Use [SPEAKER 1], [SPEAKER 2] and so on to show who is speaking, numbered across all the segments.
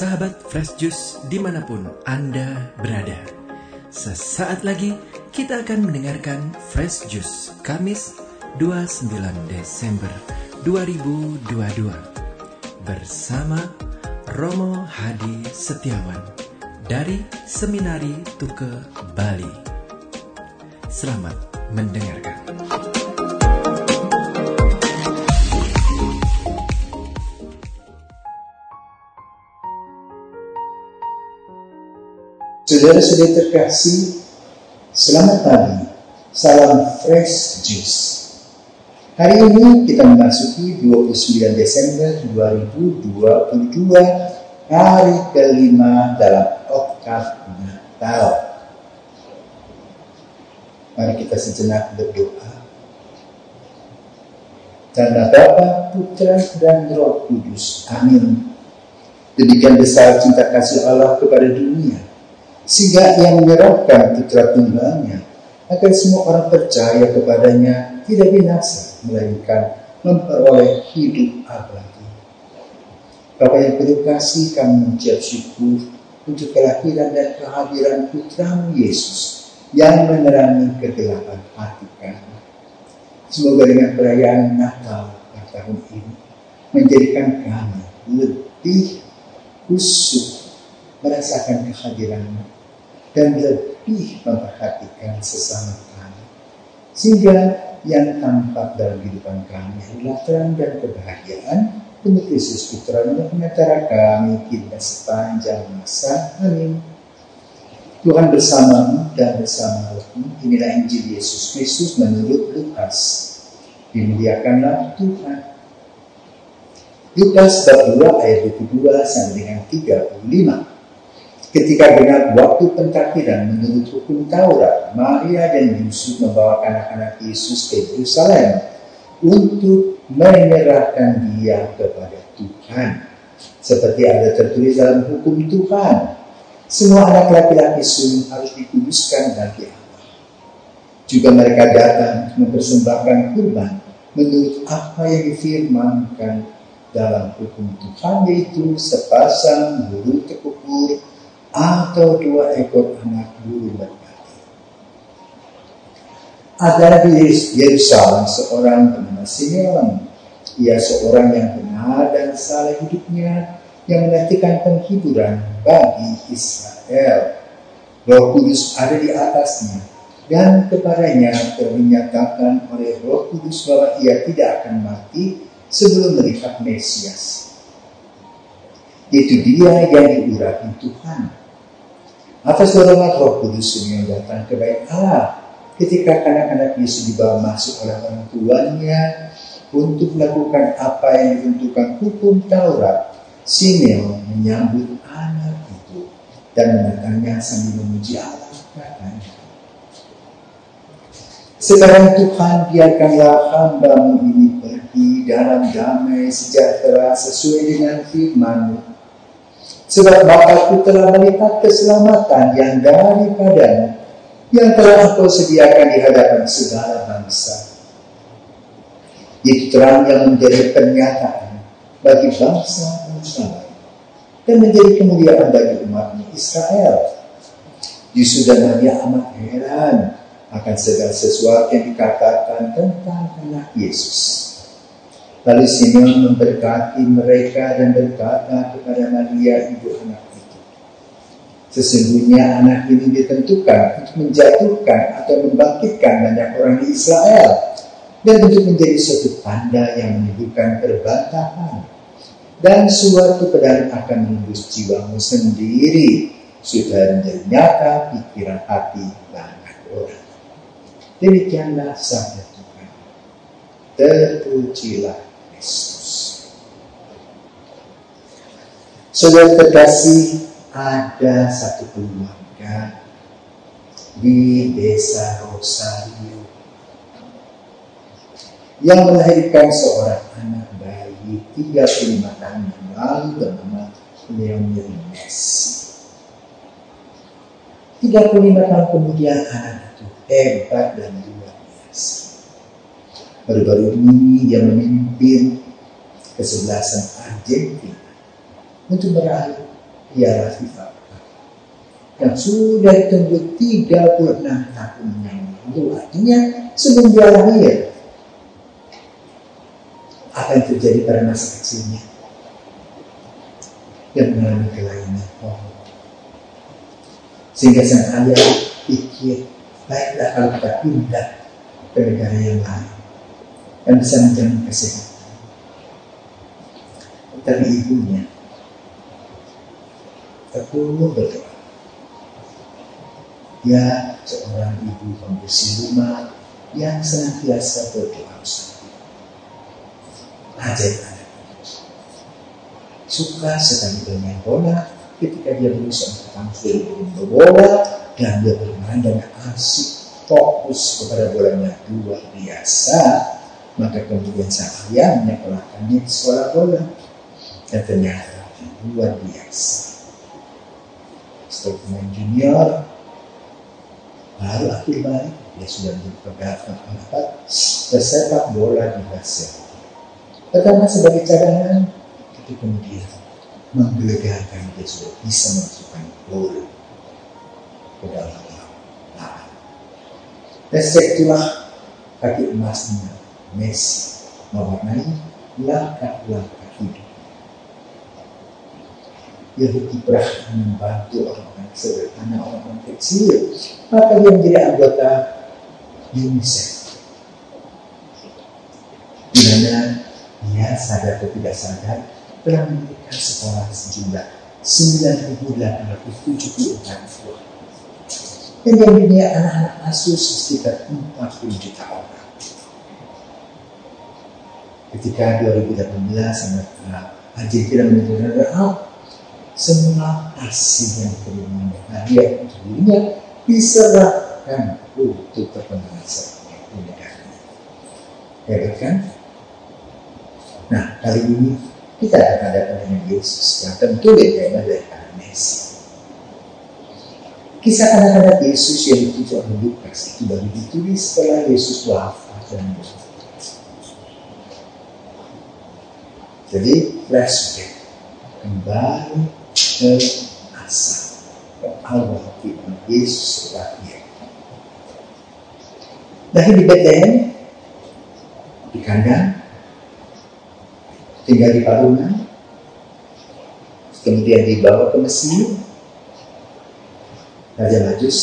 [SPEAKER 1] Sahabat Fresh Juice di mana pun Anda berada. Sesaat lagi kita akan mendengarkan Fresh Juice Kamis 29 Desember 2022 Bersama Romo Hadi Setiawan dari Seminari Tuke Bali. Selamat mendengarkan
[SPEAKER 2] Saudara-saudara terkasih, selamat pagi. Salam Fresh Juice. Hari ini kita memasuki 29 Desember 2022, hari kelima dalam oktav Natal. Mari kita sejenak berdoa. Karena Bapa, Putra, dan Roh Kudus. Amin. Demikian besar cinta kasih Allah kepada dunia sehingga ia menyerahkan putra tunggalnya agar semua orang percaya kepadanya tidak binasa melainkan memperoleh hidup abadi. Bapa yang penuh kasih kami mengucap syukur untuk kelahiran dan kehadiran putramu Yesus yang menerangi kegelapan hati kami. Semoga dengan perayaan Natal pada tahun ini menjadikan kami lebih khusyuk merasakan kehadiranmu dan lebih memperhatikan sesama kami. Sehingga yang tampak dalam kehidupan kami adalah terang dan kebahagiaan demi Kristus Putra yang pengacara kami kita sepanjang masa. Amin. Tuhan bersamamu dan bersama Inilah Injil Yesus Kristus menurut Lukas. Dimuliakanlah Tuhan. Lukas bab 2 ayat 22 sampai dengan 35. Ketika genap waktu pentakiran menurut hukum Taurat, Maria dan Yusuf membawa anak-anak Yesus ke Yerusalem untuk menyerahkan dia kepada Tuhan. Seperti ada tertulis dalam hukum Tuhan, semua anak laki-laki sulung harus dikuduskan bagi Allah. Juga mereka datang mempersembahkan kurban menurut apa yang difirmankan dalam hukum Tuhan yaitu sepasang bulu tekukur atau dua ekor anak bulu merpati. Ada di Yerusalem seorang bernama Simeon. Ia seorang yang benar dan salah hidupnya yang menantikan penghiburan bagi Israel. Roh Kudus ada di atasnya dan kepadanya ternyatakan oleh Roh Kudus bahwa ia tidak akan mati sebelum melihat Mesias. Itu dia yang diurapi Tuhan. Atas dorongan roh kudus yang datang ke baik Allah. Ketika anak-anak Yesus dibawa masuk oleh orang tuanya untuk melakukan apa yang ditentukan hukum Taurat, Simeon menyambut anak itu dan menatangnya sambil memuji Allah. Sekarang Tuhan biarkanlah hambamu ini pergi dalam damai sejahtera sesuai dengan firman-Mu Sebab Bapakku telah melihat keselamatan yang daripadanya yang telah engkau sediakan di hadapan segala bangsa. Itu terang yang menjadi pernyataan bagi bangsa-bangsa dan menjadi kemuliaan bagi umat Israel. Justru dan dia amat heran akan segala sesuatu yang dikatakan tentang anak Yesus. Lalu Simeon memberkati mereka dan berkata kepada Maria ibu anak itu. Sesungguhnya anak ini ditentukan untuk menjatuhkan atau membangkitkan banyak orang di Israel dan untuk menjadi suatu tanda yang menunjukkan perbantahan dan suatu pedang akan menembus jiwamu sendiri sudah menjadi nyata pikiran hati banyak orang. Demikianlah sabda Tuhan. Terpujilah Kristus. Saudara terkasih, ada satu keluarga di desa Rosario yang melahirkan seorang anak bayi 35 tahun yang lalu bernama Leonel Messi. 35 tahun kemudian anak itu hebat dan luar biasa. Baru-baru ini dia memimpin kesebelasan Argentina untuk meraih ialah sifat yang sudah tunggu 36 tahun yang lalu. Artinya sebelum dia lahir yang terjadi pada masa kecilnya? Yang mengalami kelainan oh. sehingga sang ayah pikir baiklah kalau kita pindah ke negara yang lain yang bisa menjamin kesehatan. Tapi ibunya terkurung berdoa dia seorang ibu pembersih rumah yang senantiasa berdoa ajaib suka sekali dengan bola ketika dia berusaha tampil bola dan dia bermain dengan asik fokus kepada bolanya. Luar biasa. Maka kemudian sang ayah menyekolahkannya di sekolah bola. Dan ternyata luar biasa pemain junior baru akhir baik dia sudah menjadi pegawai bersepak bola di Barcelona pertama sebagai cadangan tapi kemudian menggelegarkan dia sudah bisa memasukkan gol ke dalam lapangan. Dan sejak itulah kaki emasnya Messi mewarnai langkah-langkah hidup. Dia berkiprah membantu orang-orang sederhana, orang-orang kecil. Maka dia menjadi anggota UNICEF. Di mana dia sadar atau tidak sadar telah mendirikan sekolah sejumlah 9.874 buah. Dan yang dunia anak-anak asuh sekitar 40 juta orang. Ketika 2018 anak Argentina menjadi runner semua yang terima hadiah untuk dirinya diserahkan untuk sepak negaranya. Hebat kan? Nah, kali ini kita akan ada dengan Yesus yang tentu beda dari Messi. Kisah anak-anak Yesus yang ditulis oleh Lukas itu baru ditulis setelah Yesus wafat dan Jadi flashback kembali ke awal kehidupan Yesus lahir. Lahir di Bethlehem di kandang tinggal di Palungan, kemudian dibawa ke Mesir, Raja Majus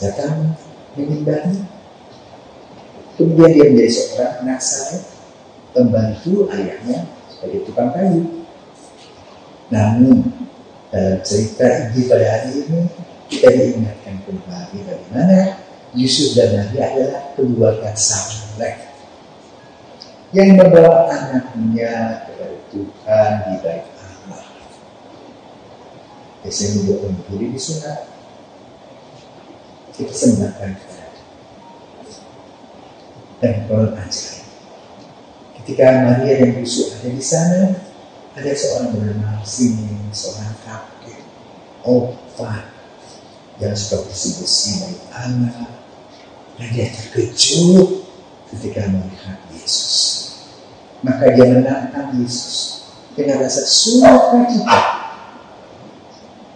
[SPEAKER 2] datang menyembahnya. Kemudian dia menjadi seorang saya, pembantu ayahnya sebagai tukang kayu. Namun dalam cerita ini pada hari ini kita diingatkan kembali bagaimana Yusuf dan Nabi adalah keluarga saleh yang membawa anaknya kepada Tuhan di bait Allah. Biasanya juga berdiri di sunat. Kita sembahkan kepada Dan kalau ajaib. Ketika Maria dan Yusuf ada di sana, ada seorang bernama Simeon, seorang kakek, opa, yang suka bersih-bersih dari anak, dan dia terkejut ketika melihat Yesus. Maka dia menantang Yesus dengan rasa sukacita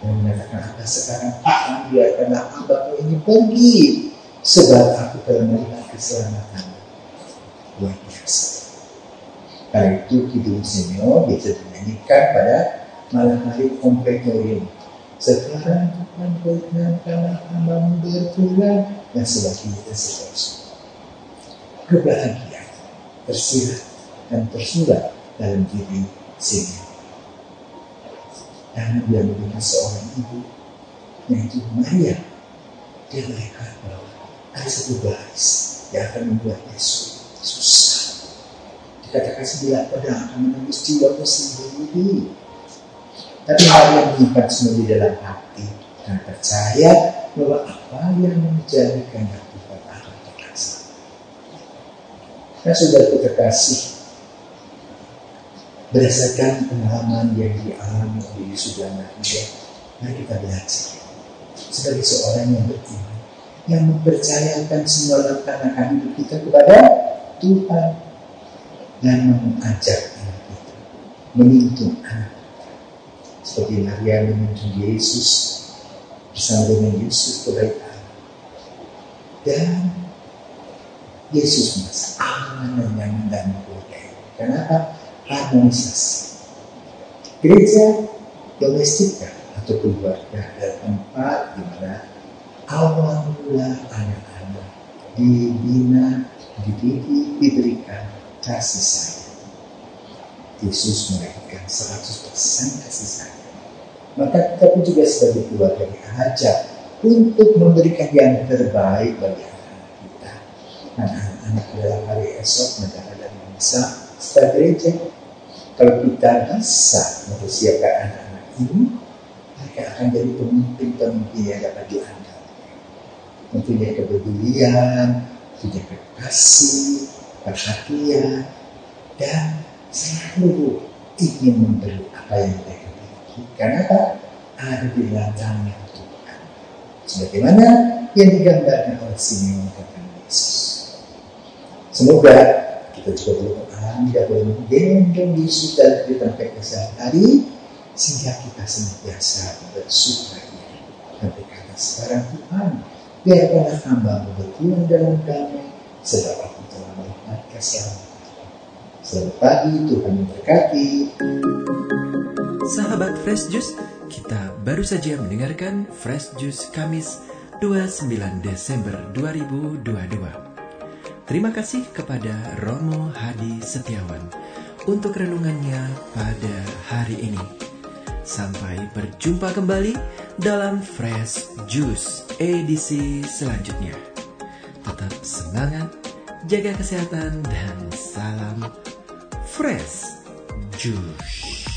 [SPEAKER 2] dan mengatakan apa sekarang Tuhan biarkanlah hambamu ini pergi sebab aku telah melihat keselamatan luar biasa. Karena itu Kidung Simeon biasa dinyanyikan pada malam hari kompletorium. Sekarang Tuhan berikanlah hambamu berpulang dan sebagainya seterusnya. Kebahagiaan tersirat dan tersurat dalam diri sini. Karena dia menjadi seorang ibu, yaitu Maria, dia melihat bahwa ada satu baris yang akan membuat Yesus susah. Dikatakan sebelah pedang akan menembus jiwamu sendiri. Tapi Maria menyimpan semua di dalam hati dan percaya bahwa apa yang menjadi kehendak Tuhan akan terlaksana. Nah, sudah terkasih, berdasarkan pengalaman yang dialami oleh Yesus dan Maria, mari kita belajar sebagai seorang yang beriman, yang mempercayakan semua langkah-langkah hidup kita kepada Tuhan dan mengajak anak kita, menuntun anak kita. seperti Maria menuju Yesus bersama dengan Yesus kepada Allah. Dan Yesus merasa aman dan nyaman dan Kenapa? Harmonisasi. Gereja domestik atau keluarga adalah tempat di mana mula anak-anak dibina, dididik, diberikan kasih sayang. Yesus memberikan 100% kasih sayang. Maka kita pun juga sebagai keluarga diajak untuk memberikan yang terbaik bagi anak-anak kita. Anak-anak adalah hari esok negara dan bangsa setelah. Kalau kita bisa mempersiapkan anak-anak ini, mereka akan jadi pemimpin-pemimpin yang dapat diandalkan. Mempunyai kepedulian, punya kasih, perhatian, dan selalu ingin memberi apa yang mereka miliki. Karena apa? Ada di ladangnya Tuhan. Sebagaimana yang digambarkan oleh Simeon kata Yesus. Semoga kita juga boleh mengalami dan boleh menggendong Yesus dalam kehidupan kita sehari-hari sehingga kita senantiasa bersukaria dan berkata sekarang Tuhan biarkanlah hamba berpulang dalam damai sebab keselamatan Selamat pagi, Tuhan memberkati.
[SPEAKER 1] Sahabat Fresh Juice, kita baru saja mendengarkan Fresh Juice Kamis 29 Desember 2022. Terima kasih kepada Romo Hadi Setiawan untuk renungannya pada hari ini. Sampai berjumpa kembali dalam Fresh Juice edisi selanjutnya. Tetap semangat, jaga kesehatan, dan salam Fresh Juice.